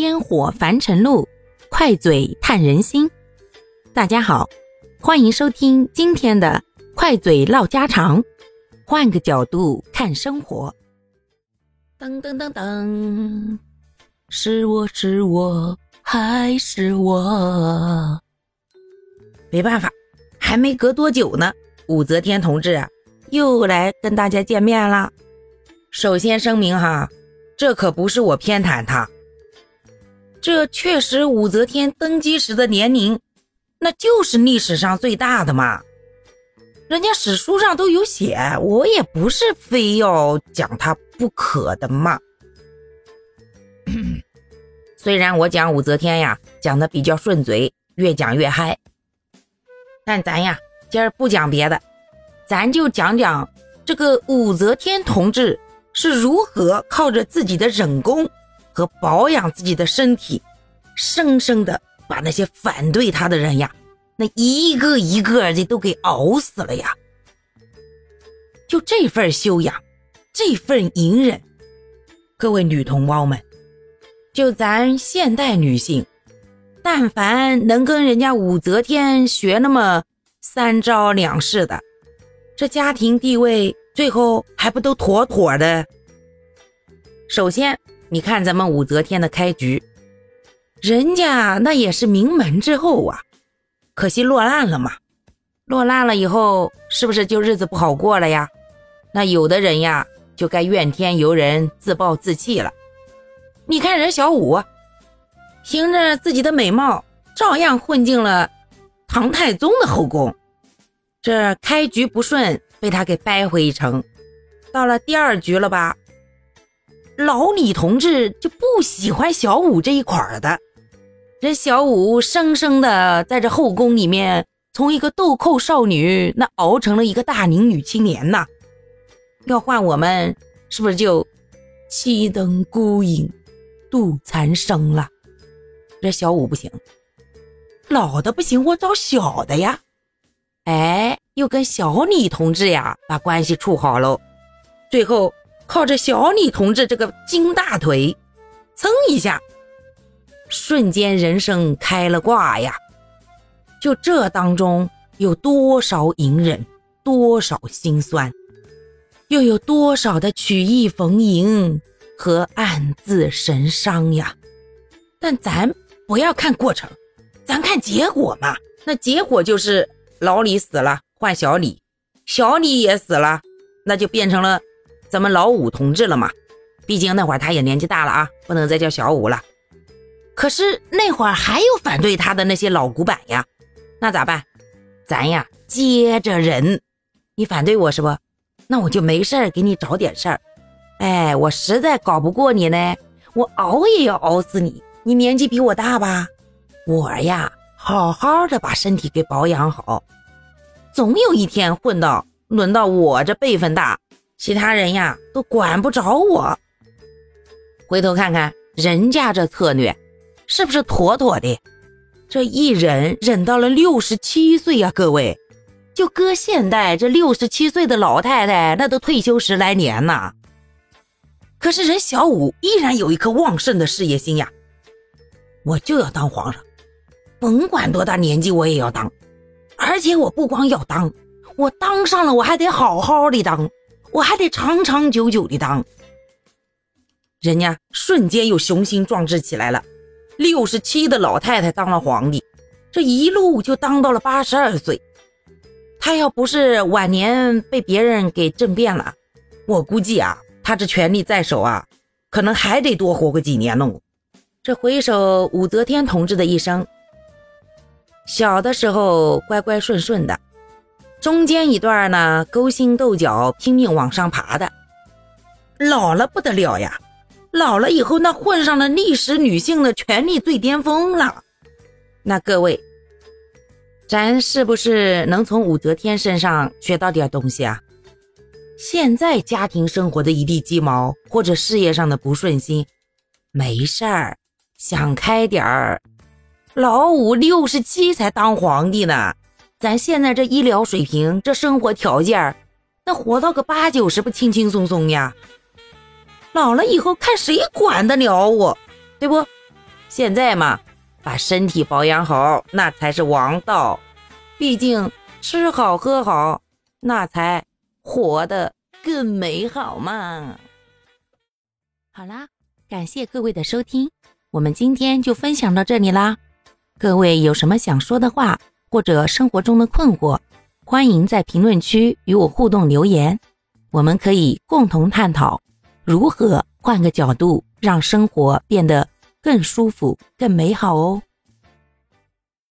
烟火凡尘路，快嘴探人心。大家好，欢迎收听今天的快嘴唠家常，换个角度看生活。噔噔噔噔，是我是我还是我？没办法，还没隔多久呢，武则天同志，又来跟大家见面了。首先声明哈，这可不是我偏袒他。这确实，武则天登基时的年龄，那就是历史上最大的嘛。人家史书上都有写，我也不是非要讲他不可的嘛。虽然我讲武则天呀，讲的比较顺嘴，越讲越嗨，但咱呀，今儿不讲别的，咱就讲讲这个武则天同志是如何靠着自己的忍功。和保养自己的身体，生生的把那些反对他的人呀，那一个一个的都给熬死了呀！就这份修养，这份隐忍，各位女同胞们，就咱现代女性，但凡能跟人家武则天学那么三招两式的，这家庭地位最后还不都妥妥的？首先。你看咱们武则天的开局，人家那也是名门之后啊，可惜落难了嘛。落难了以后，是不是就日子不好过了呀？那有的人呀，就该怨天尤人、自暴自弃了。你看人小五，凭着自己的美貌，照样混进了唐太宗的后宫。这开局不顺，被他给掰回一城。到了第二局了吧？老李同志就不喜欢小五这一块的，这小五生生的在这后宫里面，从一个豆蔻少女那熬成了一个大龄女青年呐。要换我们，是不是就七灯孤影，度残生了？这小五不行，老的不行，我找小的呀。哎，又跟小李同志呀把关系处好喽，最后。靠着小李同志这个金大腿，蹭一下，瞬间人生开了挂呀！就这当中有多少隐忍，多少心酸，又有多少的曲意逢迎和暗自神伤呀！但咱不要看过程，咱看结果嘛。那结果就是老李死了，换小李，小李也死了，那就变成了。咱们老五同志了嘛？毕竟那会儿他也年纪大了啊，不能再叫小五了。可是那会儿还有反对他的那些老古板呀，那咋办？咱呀接着忍。你反对我是不？那我就没事儿给你找点事儿。哎，我实在搞不过你呢，我熬也要熬死你。你年纪比我大吧？我呀，好好的把身体给保养好，总有一天混到轮到我这辈分大。其他人呀都管不着我。回头看看人家这策略，是不是妥妥的？这一忍忍到了六十七岁呀，各位，就搁现代这六十七岁的老太太，那都退休十来年呐。可是人小五依然有一颗旺盛的事业心呀，我就要当皇上，甭管多大年纪我也要当，而且我不光要当，我当上了我还得好好的当。我还得长长久久的当，人家瞬间又雄心壮志起来了。六十七的老太太当了皇帝，这一路就当到了八十二岁。他要不是晚年被别人给政变了，我估计啊，他这权力在手啊，可能还得多活个几年呢。这回首武则天同志的一生，小的时候乖乖顺顺的。中间一段呢，勾心斗角，拼命往上爬的，老了不得了呀！老了以后，那混上了历史女性的权力最巅峰了。那各位，咱是不是能从武则天身上学到点东西啊？现在家庭生活的一地鸡毛，或者事业上的不顺心，没事儿，想开点儿。老五六十七才当皇帝呢。咱现在这医疗水平，这生活条件，那活到个八九十不轻轻松松呀？老了以后看谁管得了我，对不？现在嘛，把身体保养好，那才是王道。毕竟吃好喝好，那才活得更美好嘛。好啦，感谢各位的收听，我们今天就分享到这里啦。各位有什么想说的话，或者生活中的困惑，欢迎在评论区与我互动留言，我们可以共同探讨如何换个角度让生活变得更舒服、更美好哦。